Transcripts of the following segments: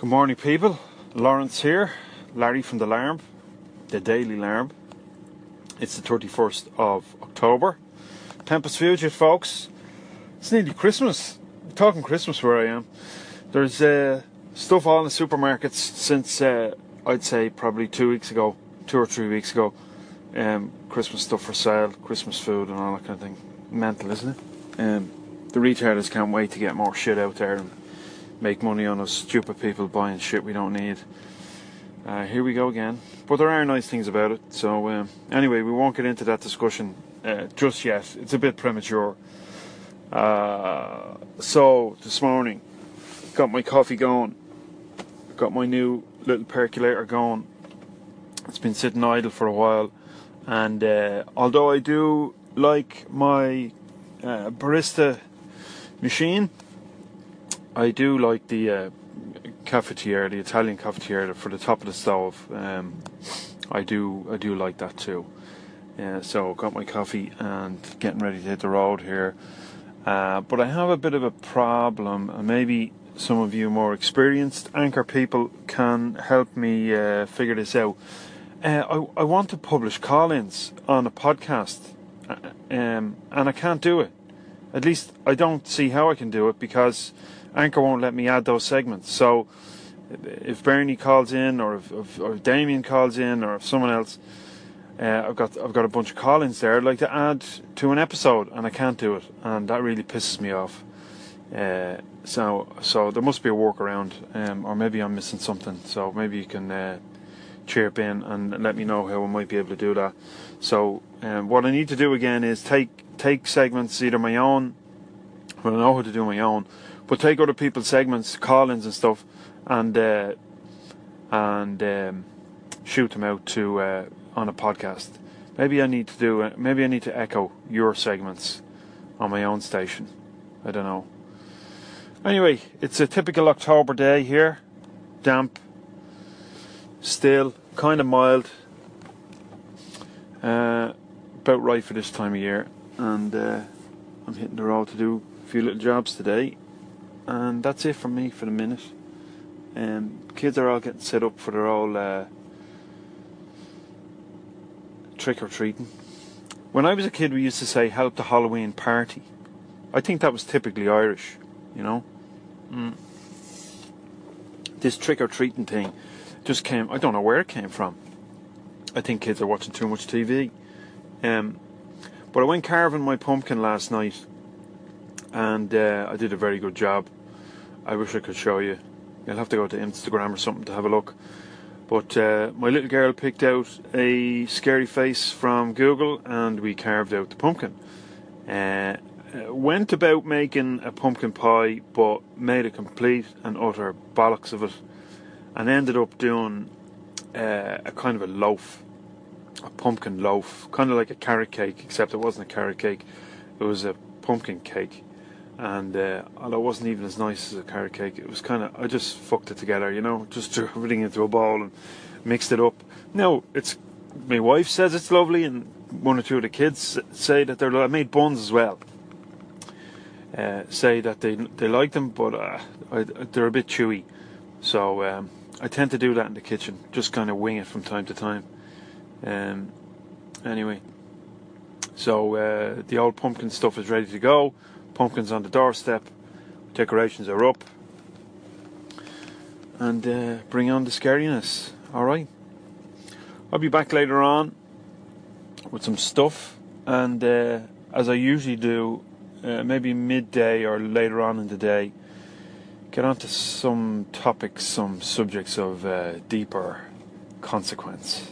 Good morning, people. Lawrence here, Larry from the Larm, the Daily Larm. It's the 31st of October. Tempus Fugit, folks. It's nearly Christmas. We're talking Christmas where I am. There's uh, stuff all in the supermarkets since uh, I'd say probably two weeks ago, two or three weeks ago. Um, Christmas stuff for sale, Christmas food, and all that kind of thing. Mental, isn't it? Um, the retailers can't wait to get more shit out there and make money on us stupid people buying shit we don't need. Uh, here we go again. But there are nice things about it. So, um, anyway, we won't get into that discussion uh, just yet. It's a bit premature. Uh, so, this morning, got my coffee going, got my new little percolator going. It's been sitting idle for a while. And uh, although I do like my uh, barista machine, I do like the uh, cafetiere, the Italian cafetiere for the top of the stove. Um, I do, I do like that too. Uh, so got my coffee and getting ready to hit the road here. Uh, but I have a bit of a problem, and maybe some of you more experienced anchor people can help me uh, figure this out. Uh, I, I want to publish call-ins on a podcast, uh, um, and I can't do it. At least I don't see how I can do it because Anchor won't let me add those segments. So if Bernie calls in, or if, if or Damien calls in, or if someone else, uh, I've got I've got a bunch of call-ins there. I'd like to add to an episode, and I can't do it, and that really pisses me off. Uh, so so there must be a workaround, um, or maybe I'm missing something. So maybe you can uh, chirp in and let me know how I might be able to do that. So um, what I need to do again is take take segments either my own, but I know how to do my own, but take other people's segments, call-ins and stuff, and uh, and um, shoot them out to uh, on a podcast. Maybe I need to do. Uh, maybe I need to echo your segments on my own station. I don't know. Anyway, it's a typical October day here. Damp, still, kind of mild. Uh, about right for this time of year, and uh, I'm hitting the road to do a few little jobs today and that's it from me for the minute. Um, kids are all getting set up for their old uh, trick or treating. When I was a kid, we used to say "help the Halloween party." I think that was typically Irish, you know. Mm. This trick or treating thing just came. I don't know where it came from. I think kids are watching too much TV. Um, but I went carving my pumpkin last night, and uh, I did a very good job. I wish I could show you. You'll have to go to Instagram or something to have a look. But uh, my little girl picked out a scary face from Google and we carved out the pumpkin. Uh, uh, went about making a pumpkin pie, but made a complete and utter bollocks of it, and ended up doing uh, a kind of a loaf, a pumpkin loaf, kind of like a carrot cake, except it wasn't a carrot cake, it was a pumpkin cake and uh, although it wasn't even as nice as a carrot cake, it was kind of I just fucked it together, you know, just threw everything into a bowl and mixed it up. Now it's my wife says it's lovely, and one or two of the kids say that they're. I made buns as well. Uh, say that they they like them, but uh, I, they're a bit chewy, so um, I tend to do that in the kitchen, just kind of wing it from time to time. Um, anyway, so uh, the old pumpkin stuff is ready to go pumpkins on the doorstep, decorations are up, and uh, bring on the scariness. All right. I'll be back later on with some stuff, and uh, as I usually do, uh, maybe midday or later on in the day, get onto some topics, some subjects of uh, deeper consequence.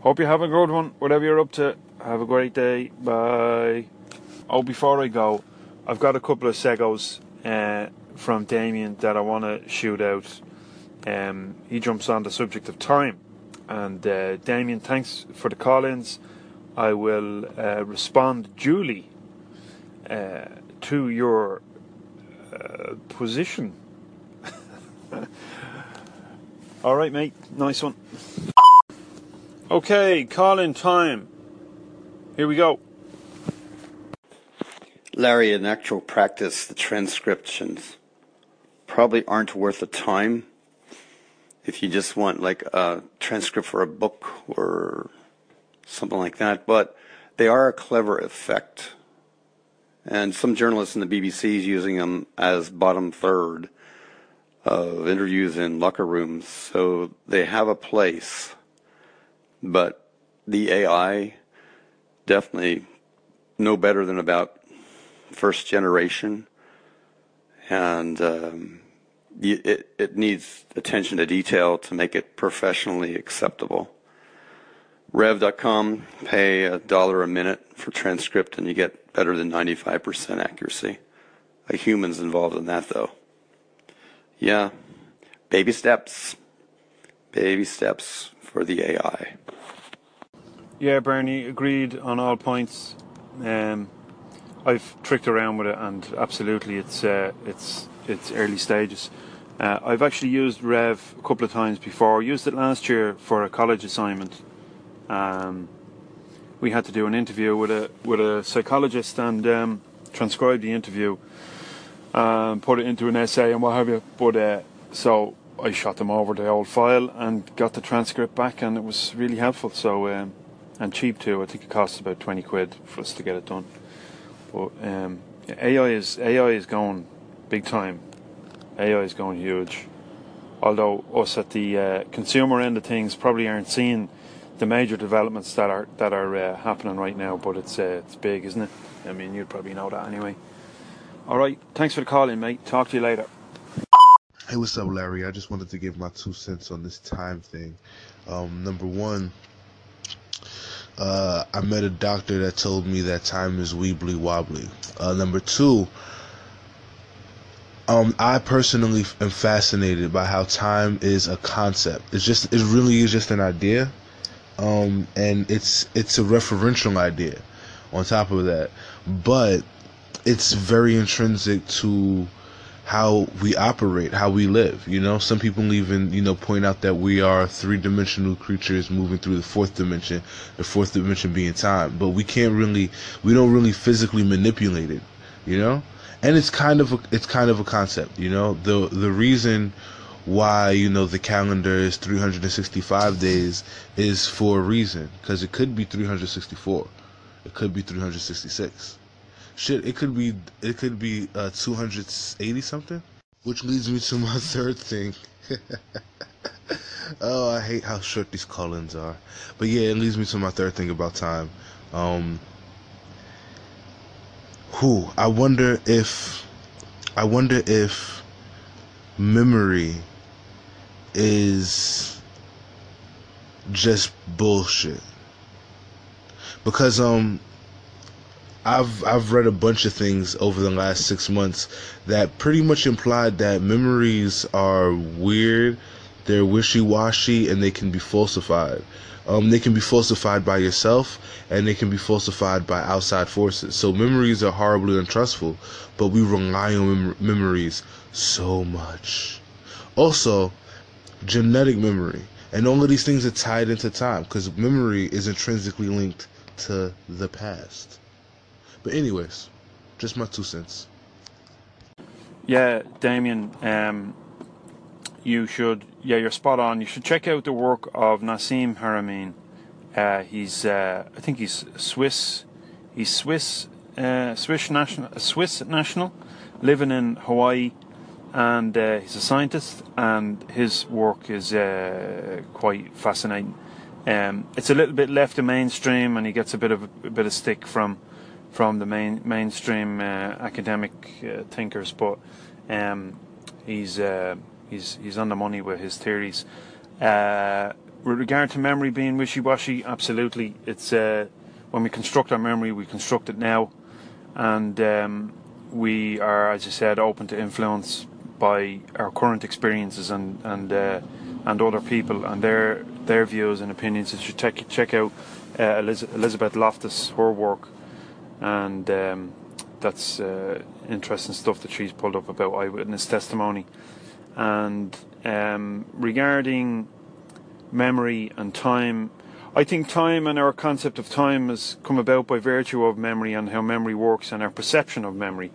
Hope you have a good one, whatever you're up to. Have a great day. Bye. Oh, before I go, I've got a couple of segos uh, from Damien that I want to shoot out. Um, he jumps on the subject of time. And uh, Damien, thanks for the call ins. I will uh, respond duly uh, to your uh, position. All right, mate. Nice one. Okay, call in time. Here we go. Larry, in actual practice, the transcriptions probably aren't worth the time if you just want like a transcript for a book or something like that. But they are a clever effect. And some journalists in the BBC is using them as bottom third of interviews in locker rooms. So they have a place. But the AI definitely no better than about first generation. And um, it, it needs attention to detail to make it professionally acceptable. Rev.com, pay a dollar a minute for transcript and you get better than 95% accuracy. A human's involved in that though. Yeah, baby steps. Baby steps for the AI. Yeah, Bernie, agreed on all points. Um, I've tricked around with it, and absolutely, it's uh, it's it's early stages. Uh, I've actually used Rev a couple of times before. I used it last year for a college assignment. Um, we had to do an interview with a with a psychologist and um, transcribe the interview, um, put it into an essay and what have you. But uh, so I shot them over the old file and got the transcript back, and it was really helpful. So um, and cheap too. I think it costs about twenty quid for us to get it done. But um, AI is AI is going big time AI is going huge. Although us at the uh, consumer end of things probably aren't seeing the major developments that are that are uh, happening right now, but it's uh, it's big, isn't it? I mean, you'd probably know that anyway. All right, thanks for the call in, mate. Talk to you later. Hey, what's up, Larry? I just wanted to give my two cents on this time thing. Um, number one, uh, I met a doctor that told me that time is weebly wobbly. Uh, number two, um, I personally am fascinated by how time is a concept. It's just, it really is just an idea, um, and it's it's a referential idea. On top of that, but it's very intrinsic to how we operate, how we live. You know, some people even you know point out that we are three-dimensional creatures moving through the fourth dimension, the fourth dimension being time. But we can't really, we don't really physically manipulate it. You know, and it's kind of a, it's kind of a concept, you know. The the reason why you know the calendar is 365 days is for a reason because it could be 364, it could be 366. Shit, it could be it could be uh, 280 something. Which leads me to my third thing. oh, I hate how short these call-ins are. But yeah, it leads me to my third thing about time. Um, who I wonder if I wonder if memory is just bullshit. Because um I've I've read a bunch of things over the last 6 months that pretty much implied that memories are weird, they're wishy-washy and they can be falsified. Um, they can be falsified by yourself and they can be falsified by outside forces. So memories are horribly untrustful, but we rely on mem- memories so much. Also, genetic memory. And all of these things are tied into time because memory is intrinsically linked to the past. But, anyways, just my two cents. Yeah, Damien, um, you should, yeah, you're spot on. You should check out the work of Nassim Haramein. Uh, he's, uh, I think he's Swiss. He's Swiss, uh, Swiss national, a Swiss national, living in Hawaii, and uh, he's a scientist. And his work is uh, quite fascinating. Um, it's a little bit left of mainstream, and he gets a bit of a, bit of stick from from the main mainstream uh, academic thinkers, but um, he's he's he's on the money with his theories. Uh, with regard to memory being wishy-washy, absolutely. It's uh, when we construct our memory, we construct it now, and um, we are, as you said, open to influence by our current experiences and and uh, and other people and their their views and opinions. You should check check out uh, Elizabeth Loftus her work, and um, that's uh, interesting stuff that she's pulled up about eyewitness testimony. And um, regarding memory and time, I think time and our concept of time has come about by virtue of memory and how memory works and our perception of memory.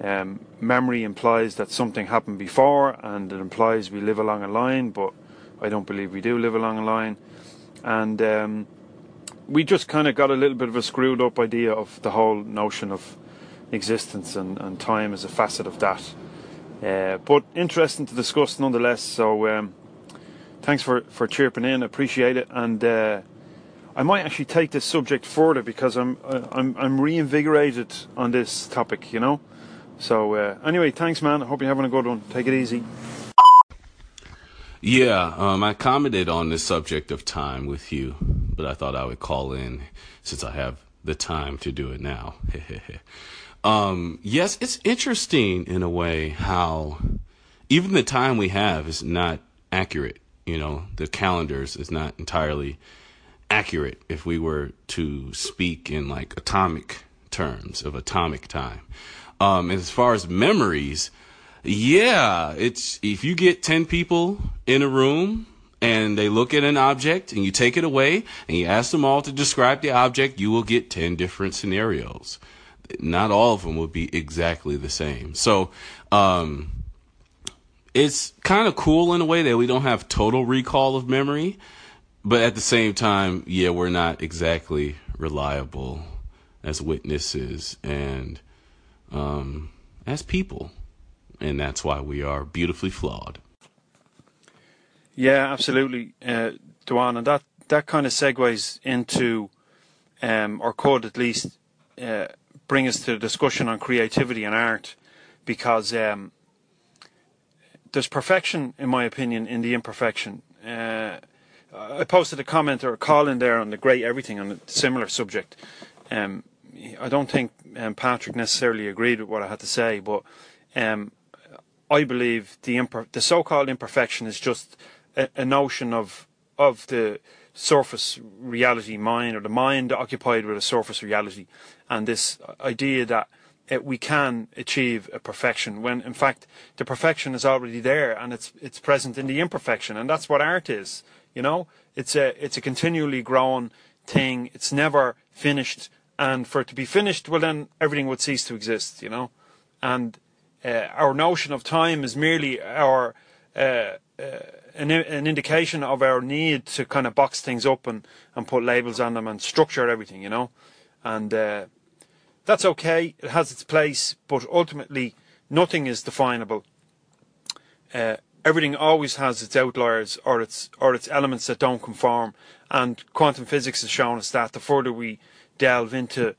Um, memory implies that something happened before and it implies we live along a line, but I don't believe we do live along a line. And um, we just kind of got a little bit of a screwed up idea of the whole notion of existence and, and time as a facet of that. Uh, but interesting to discuss nonetheless. So um, thanks for, for chirping in, appreciate it. And uh, I might actually take this subject further because I'm I'm I'm reinvigorated on this topic, you know. So uh, anyway, thanks, man. I hope you're having a good one. Take it easy. Yeah, um, I commented on this subject of time with you, but I thought I would call in since I have the time to do it now. um, yes, it's interesting in a way how even the time we have is not accurate. You know, the calendars is not entirely accurate if we were to speak in like atomic terms of atomic time. Um, as far as memories, yeah, it's if you get 10 people in a room and they look at an object and you take it away and you ask them all to describe the object, you will get 10 different scenarios. Not all of them will be exactly the same. So, um, it's kind of cool in a way that we don't have total recall of memory, but at the same time, yeah, we're not exactly reliable as witnesses and um, as people and that's why we are beautifully flawed. Yeah, absolutely, uh, Duane, and that that kind of segues into, um, or could at least uh, bring us to the discussion on creativity and art, because um, there's perfection, in my opinion, in the imperfection. Uh, I posted a comment or a call in there on the great everything on a similar subject. Um, I don't think um, Patrick necessarily agreed with what I had to say, but um, I believe the imper- the so-called imperfection is just a, notion of of the surface reality mind or the mind occupied with a surface reality, and this idea that it, we can achieve a perfection when in fact the perfection is already there and it's it's present in the imperfection, and that's what art is. You know, it's a it's a continually growing thing. It's never finished, and for it to be finished, well then everything would cease to exist. You know, and uh, our notion of time is merely our uh, uh, an, an, indication of our need to kind of box things up and, and put labels on them and structure everything, you know. And uh, that's okay. It has its place, but ultimately nothing is definable. Uh, everything always has its outliers or its or its elements that don't conform. And quantum physics has shown us that the further we delve into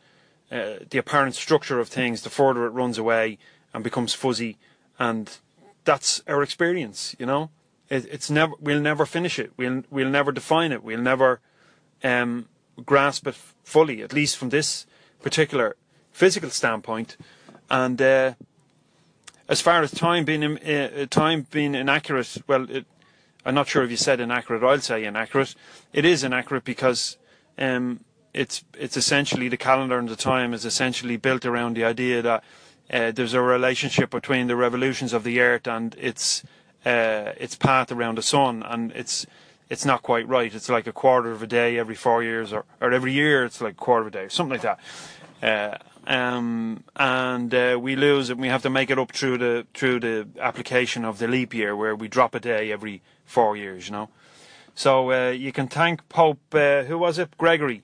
uh, the apparent structure of things, the further it runs away and becomes fuzzy, and that's our experience. You know, it's never we'll never finish it. We'll we'll never define it. We'll never um, grasp it fully, at least from this particular physical standpoint. And uh, as far as time being uh, time being inaccurate, well, it, I'm not sure if you said inaccurate. I'll say inaccurate. It is inaccurate because um, it's it's essentially the calendar and the time is essentially built around the idea that uh, there's a relationship between the revolutions of the Earth and its uh, its path around the sun, and it's it's not quite right. It's like a quarter of a day every four years, or, or every year it's like a quarter of a day, something like that. Uh, um, and uh, we lose it. We have to make it up through the through the application of the leap year, where we drop a day every four years. You know, so uh, you can thank Pope. Uh, who was it? Gregory.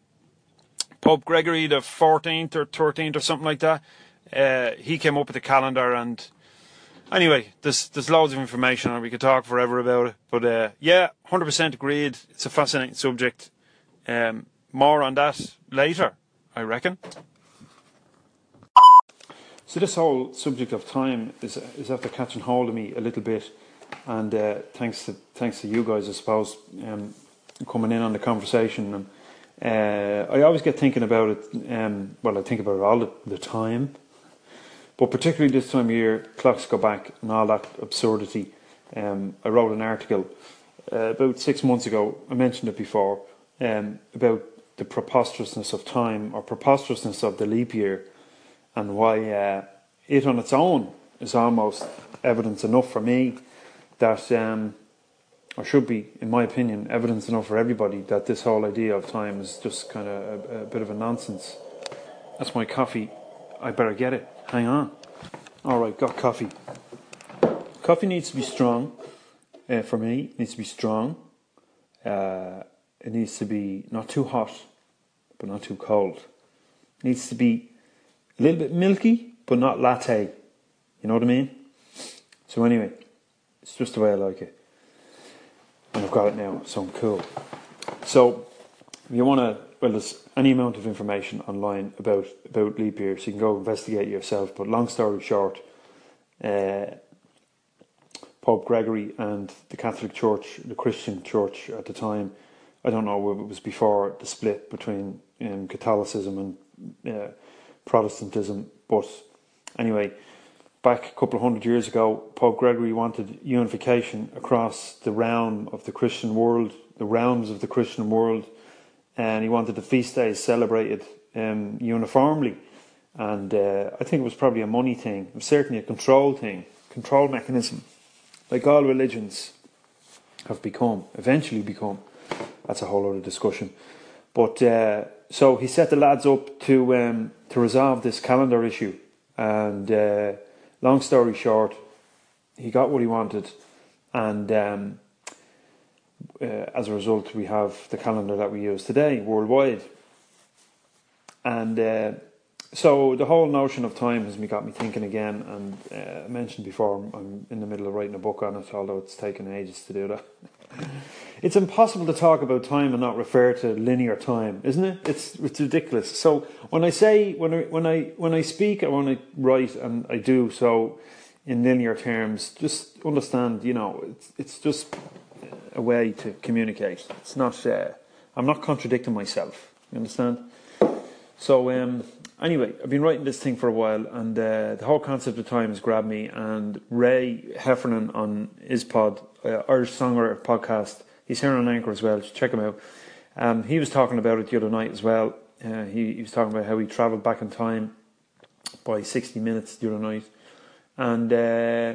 Pope Gregory the fourteenth or thirteenth or something like that uh, he came up with the calendar, and anyway, there's there's loads of information, and we could talk forever about it. But uh, yeah, hundred percent agreed. It's a fascinating subject. Um, more on that later, I reckon. So this whole subject of time is is after catching hold of me a little bit, and uh, thanks to thanks to you guys, I suppose, um, coming in on the conversation. And uh, I always get thinking about it. Um, well, I think about it all the, the time, but particularly this time of year, clocks go back and all that absurdity. Um, I wrote an article uh, about six months ago. I mentioned it before um, about the preposterousness of time or preposterousness of the leap year, and why uh, it on its own is almost evidence enough for me that, um, or should be, in my opinion, evidence enough for everybody that this whole idea of time is just kind of a, a bit of a nonsense. That's my coffee. I better get it. Hang on. All right, got coffee. Coffee needs to be strong. Uh, for me, it needs to be strong. uh, it needs to be not too hot, but not too cold. It needs to be a little bit milky, but not latte. You know what I mean? So anyway, it's just the way I like it. And I've got it now, so I'm cool. So if you want to, well, there's any amount of information online about about leap year, so you can go investigate yourself. But long story short, uh, Pope Gregory and the Catholic Church, the Christian Church at the time, I don't know if it was before the split between um, Catholicism and uh, Protestantism, but anyway, back a couple of hundred years ago, Pope Gregory wanted unification across the realm of the Christian world, the realms of the Christian world, and he wanted the feast days celebrated um, uniformly. And uh, I think it was probably a money thing, it was certainly a control thing, control mechanism, like all religions have become, eventually become. That's a whole other discussion. But uh, so he set the lads up to um, to resolve this calendar issue, and uh, long story short, he got what he wanted, and um, uh, as a result, we have the calendar that we use today worldwide. And uh, so the whole notion of time has got me thinking again. And uh, I mentioned before, I'm in the middle of writing a book on it, although it's taken ages to do that. it's impossible to talk about time and not refer to linear time, isn't it? It's it's ridiculous. So when I say when I when I when I speak and when I write and I do so in linear terms, just understand, you know, it's it's just a way to communicate. It's not. Uh, I'm not contradicting myself. You understand? So um, anyway, I've been writing this thing for a while, and uh, the whole concept of time has grabbed me. And Ray Heffernan on his pod, uh, Irish Songwriter podcast, he's here on Anchor as well. Check him out. Um, he was talking about it the other night as well. Uh, he, he was talking about how he travelled back in time by 60 minutes the other night, and uh,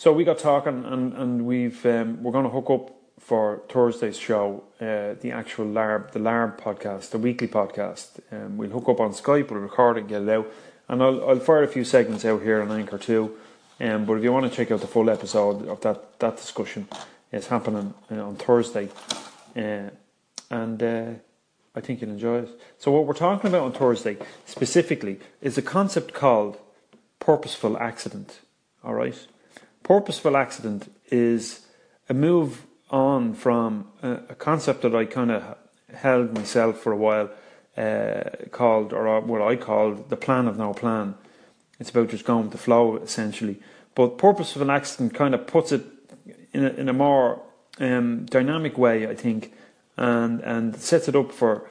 so we got talking, and and we've um, we're going to hook up for Thursday's show, uh, the actual LARB, the LARB podcast, the weekly podcast. Um, we'll hook up on Skype, we'll record it, get it out, and I'll, I'll fire a few segments out here on Anchor too. Um, but if you want to check out the full episode of that, that discussion, it's happening uh, on Thursday, uh, and uh, I think you'll enjoy it. So, what we're talking about on Thursday specifically is a concept called purposeful accident. All right, purposeful accident is a move on from a, a concept that I kind of held myself for a while, uh, called, or what I called, the plan of no plan. It's about just going with the flow, essentially. But purpose of an accident kind of puts it in a, in a more um, dynamic way, I think, and and sets it up for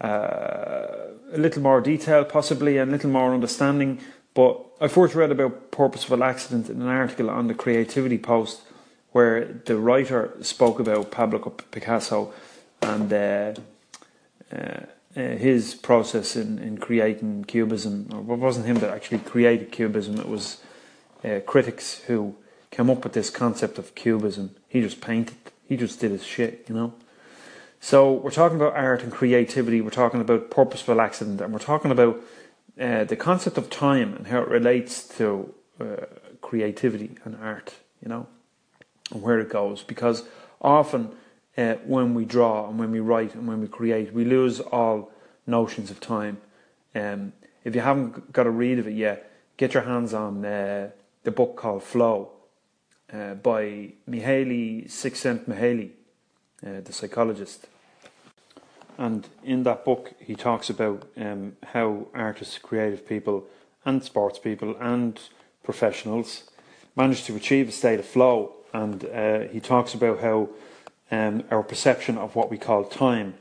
uh, a little more detail, possibly, and a little more understanding. But I first read about purposeful accident in an article on the creativity post where the writer spoke about Pablo Picasso and uh, uh, uh, his process in, in creating cubism. Or it wasn't him that actually created cubism, it was uh, critics who came up with this concept of cubism. He just painted, he just did his shit, you know. So we're talking about art and creativity, we're talking about purposeful accident, and we're talking about uh, the concept of time and how it relates to uh, creativity and art, you know and where it goes. Because often uh, when we draw and when we write and when we create, we lose all notions of time. Um, if you haven't got a read of it yet, get your hands on uh, the book called Flow uh, by Mihaly Csikszentmihalyi, the psychologist. And in that book, he talks about um, how artists, creative people, and sports people and professionals manage to achieve a state of flow and uh, he talks about how um, our perception of what we call time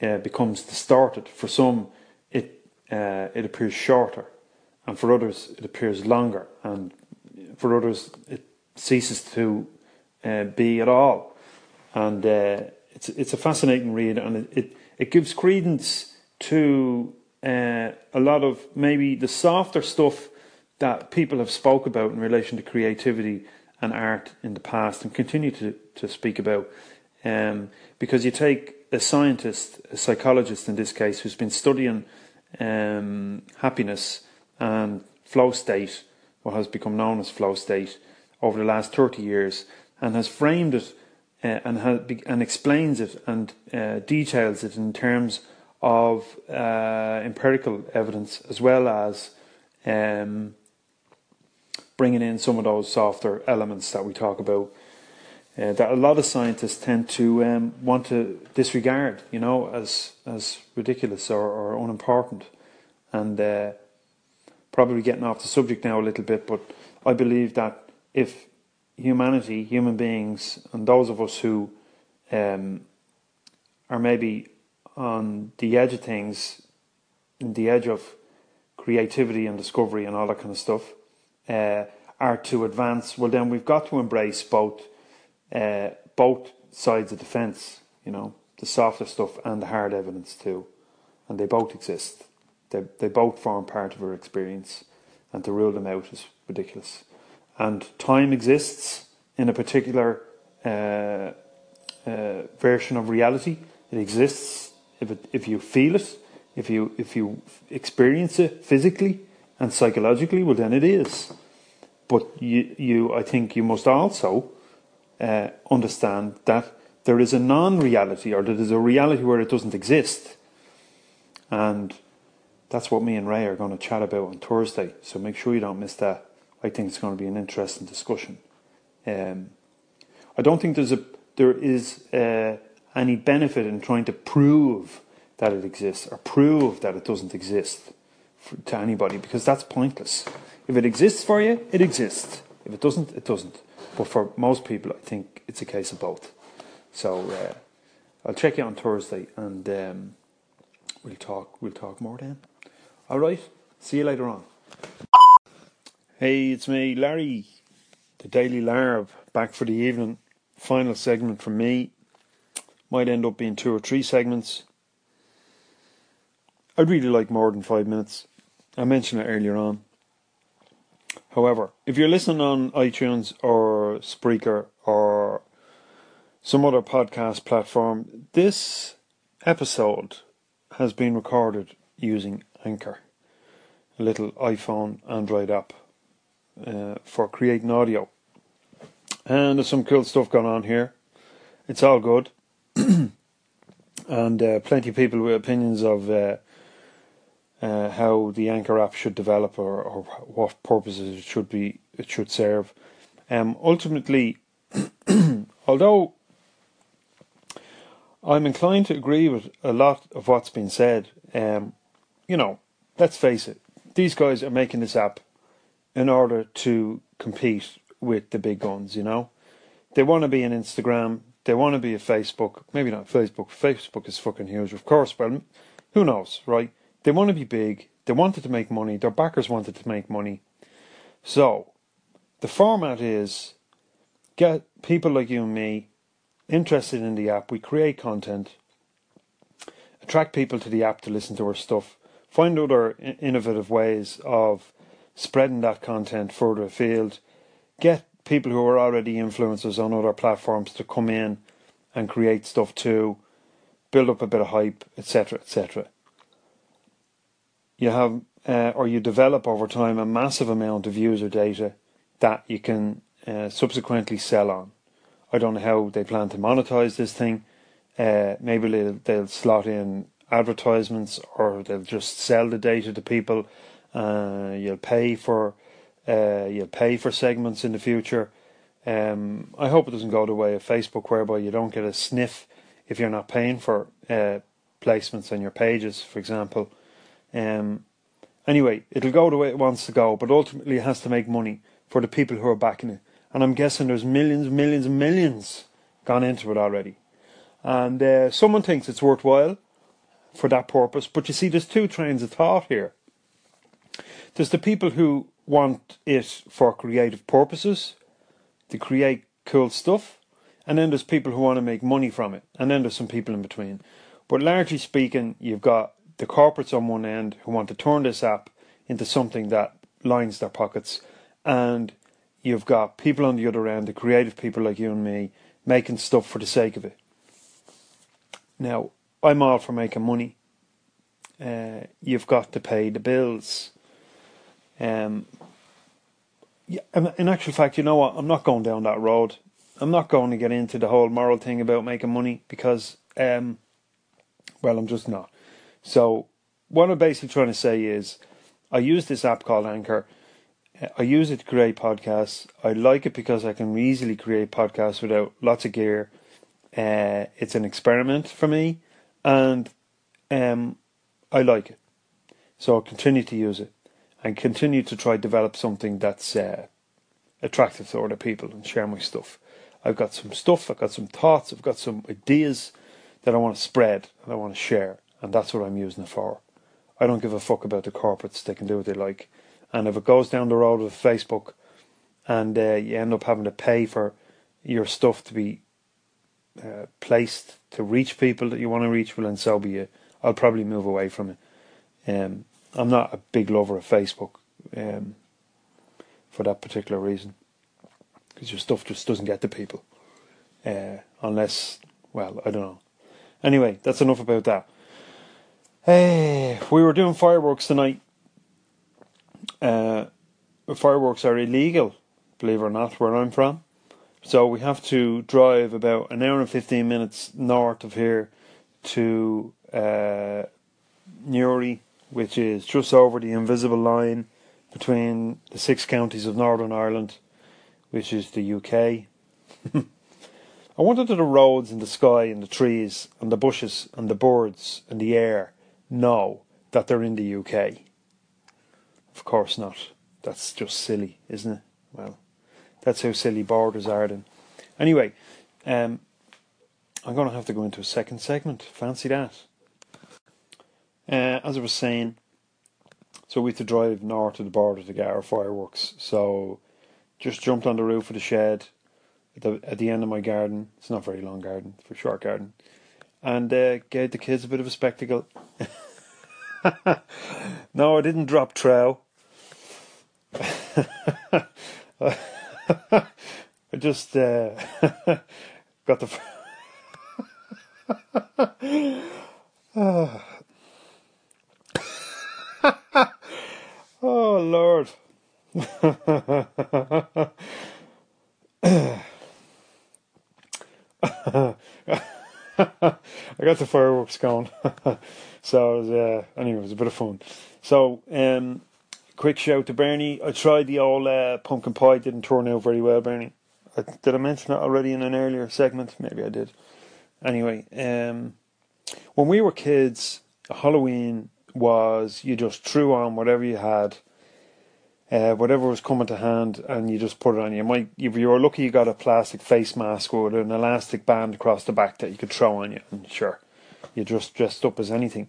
uh, becomes distorted. For some, it uh, it appears shorter, and for others, it appears longer, and for others, it ceases to uh, be at all. And uh, it's it's a fascinating read, and it it, it gives credence to uh, a lot of maybe the softer stuff that people have spoke about in relation to creativity and art in the past and continue to, to speak about. Um, because you take a scientist, a psychologist in this case, who's been studying um, happiness and flow state, what has become known as flow state, over the last 30 years, and has framed it uh, and and explains it and uh, details it in terms of uh, empirical evidence as well as um, bringing in some of those softer elements that we talk about. Uh, that a lot of scientists tend to um, want to disregard, you know, as as ridiculous or, or unimportant, and uh, probably getting off the subject now a little bit. But I believe that if humanity, human beings, and those of us who um, are maybe on the edge of things, in the edge of creativity and discovery and all that kind of stuff, uh, are to advance, well, then we've got to embrace both uh, both sides of the fence. You know, the softer stuff and the hard evidence too, and they both exist. They they both form part of our experience, and to rule them out is ridiculous. And time exists in a particular uh, uh, version of reality. It exists if it, if you feel it, if you if you experience it physically and psychologically. Well, then it is. But you, you, I think you must also uh, understand that there is a non-reality, or that there is a reality where it doesn't exist, and that's what me and Ray are going to chat about on Thursday. So make sure you don't miss that. I think it's going to be an interesting discussion. Um, I don't think there's a there is uh, any benefit in trying to prove that it exists or prove that it doesn't exist for, to anybody because that's pointless. If it exists for you, it exists. If it doesn't, it doesn't. But for most people, I think it's a case of both. So uh, I'll check you on Thursday, and um, we'll talk. We'll talk more then. All right. See you later on. Hey, it's me, Larry, the Daily Larb, back for the evening. Final segment from me. Might end up being two or three segments. I'd really like more than five minutes. I mentioned it earlier on. However, if you're listening on iTunes or Spreaker or some other podcast platform, this episode has been recorded using Anchor, a little iPhone Android app for creating audio. And there's some cool stuff going on here. It's all good. and uh, plenty of people with opinions of uh, uh, how the Anchor app should develop or, or what purposes it should be it should serve. Um, ultimately, although I'm inclined to agree with a lot of what's been said, um, you know, let's face it, these guys are making this app in order to compete with the big guns, you know. They want to be an Instagram, they want to be a Facebook, maybe not Facebook, Facebook is fucking huge, of course, well, who knows, right? They want to be big. They wanted to make money. Their backers wanted to make money. So, the format is get people like you and me interested in the app. We create content, attract people to the app to listen to our stuff, find other innovative ways of spreading that content further afield, get people who are already influencers on other platforms to come in and create stuff too, build up a bit of hype, etc., etc you have uh, or you develop over time a massive amount of user data that you can uh, subsequently sell on. I don't know how they plan to monetize this thing. Uh, maybe they'll, they'll slot in advertisements or they'll just sell the data to people. Uh, you'll pay for uh, you'll pay for segments in the future. Um, I hope it doesn't go the way of Facebook, whereby you don't get a sniff if you're not paying for uh, placements on your pages, for example. Um, anyway, it'll go the way it wants to go, but ultimately it has to make money for the people who are backing it. And I'm guessing there's millions, millions, millions gone into it already. And uh, someone thinks it's worthwhile for that purpose, but you see, there's two trains of thought here. There's the people who want it for creative purposes, to create cool stuff, and then there's people who want to make money from it, and then there's some people in between. But largely speaking, you've got the corporates on one end who want to turn this app into something that lines their pockets, and you've got people on the other end, the creative people like you and me, making stuff for the sake of it. Now, I'm all for making money. Uh, you've got to pay the bills. Um, yeah, in actual fact, you know what? I'm not going down that road. I'm not going to get into the whole moral thing about making money because, um, well, I'm just not. So, what I'm basically trying to say is, I use this app called Anchor. I use it to create podcasts. I like it because I can easily create podcasts without lots of gear. Uh, it's an experiment for me, and um, I like it. So I'll continue to use it and continue to try develop something that's uh, attractive to other people and share my stuff. I've got some stuff, I've got some thoughts, I've got some ideas that I want to spread and I want to share, and that's what I'm using it for. I don't give a fuck about the corporates; they can do what they like. And if it goes down the road of Facebook, and uh, you end up having to pay for your stuff to be uh, placed to reach people that you want to reach, well, then so be it. I'll probably move away from it. Um, I'm not a big lover of Facebook um, for that particular reason, because your stuff just doesn't get to people, uh, unless, well, I don't know. Anyway, that's enough about that. Hey, we were doing fireworks tonight. Uh, fireworks are illegal, believe it or not, where I'm from. So we have to drive about an hour and 15 minutes north of here to uh, Newry, which is just over the invisible line between the six counties of Northern Ireland, which is the UK. I wanted the roads and the sky and the trees and the bushes and the birds and the air know that they're in the UK. Of course not. That's just silly, isn't it? Well, that's how silly borders are then. Anyway, um, I'm going to have to go into a second segment. Fancy that. Uh, as I was saying, so we had to drive north to the border to get our fireworks. So just jumped on the roof of the shed at the, at the end of my garden. It's not very long garden, for short garden. And uh, gave the kids a bit of a spectacle. no, I didn't drop trow. I just uh, got the. Oh Lord. I got the fireworks going. so it was, uh, anyway, it was a bit of fun. So, um, quick shout to Bernie. I tried the old uh, pumpkin pie, didn't turn out very well, Bernie. I, did I mention it already in an earlier segment? Maybe I did. Anyway, um, when we were kids, Halloween was you just threw on whatever you had, uh, whatever was coming to hand, and you just put it on. You might, if you were lucky, you got a plastic face mask or an elastic band across the back that you could throw on you, and sure, you just dressed up as anything.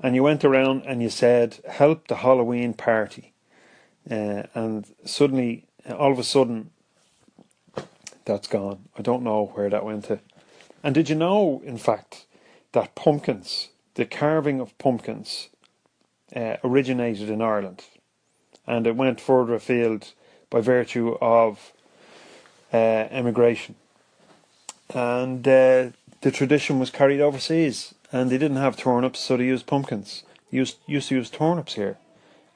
And you went around and you said, "Help the Halloween party," uh, and suddenly, all of a sudden, that's gone. I don't know where that went to. And did you know, in fact, that pumpkins, the carving of pumpkins, uh, originated in Ireland, and it went further afield by virtue of uh, immigration, and uh, the tradition was carried overseas, and they didn't have turnips, so they used pumpkins. They used used to use turnips here,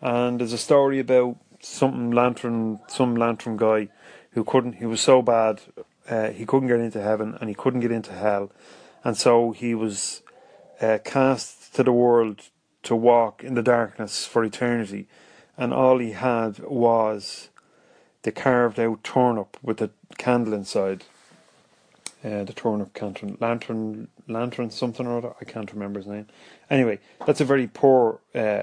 and there's a story about something lantern, some lantern guy who couldn't. He was so bad, uh, he couldn't get into heaven, and he couldn't get into hell, and so he was uh, cast to the world to walk in the darkness for eternity, and all he had was the carved out turnip with a candle inside. Uh, the turnip lantern, lantern, lantern, something or other. I can't remember his name. Anyway, that's a very poor uh,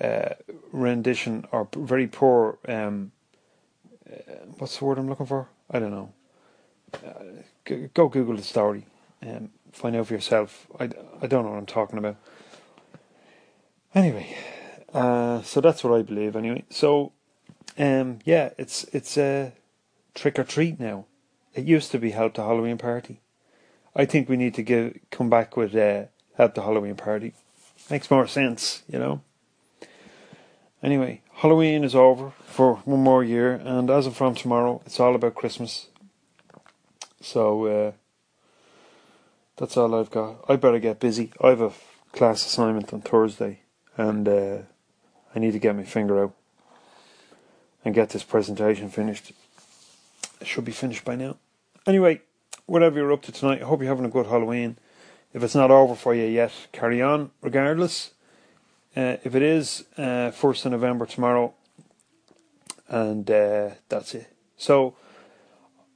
uh, rendition or very poor. Um, uh, what's the word I'm looking for? I don't know. Uh, go Google the story and find out for yourself. I, I don't know what I'm talking about. Anyway, uh, so that's what I believe. Anyway, so um, yeah, it's it's a trick or treat now. It used to be help the Halloween party. I think we need to give come back with uh, help the Halloween party. Makes more sense, you know. Anyway, Halloween is over for one more year, and as of from tomorrow, it's all about Christmas. So uh, that's all I've got. I better get busy. I have a class assignment on Thursday, and uh, I need to get my finger out and get this presentation finished. It should be finished by now. Anyway, whatever you're up to tonight, I hope you're having a good Halloween. If it's not over for you yet, carry on regardless. Uh, if it is, uh, 1st of November tomorrow, and uh, that's it. So,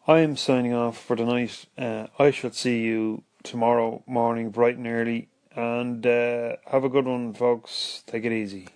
I am signing off for tonight. Uh, I shall see you tomorrow morning, bright and early, and uh, have a good one, folks. Take it easy.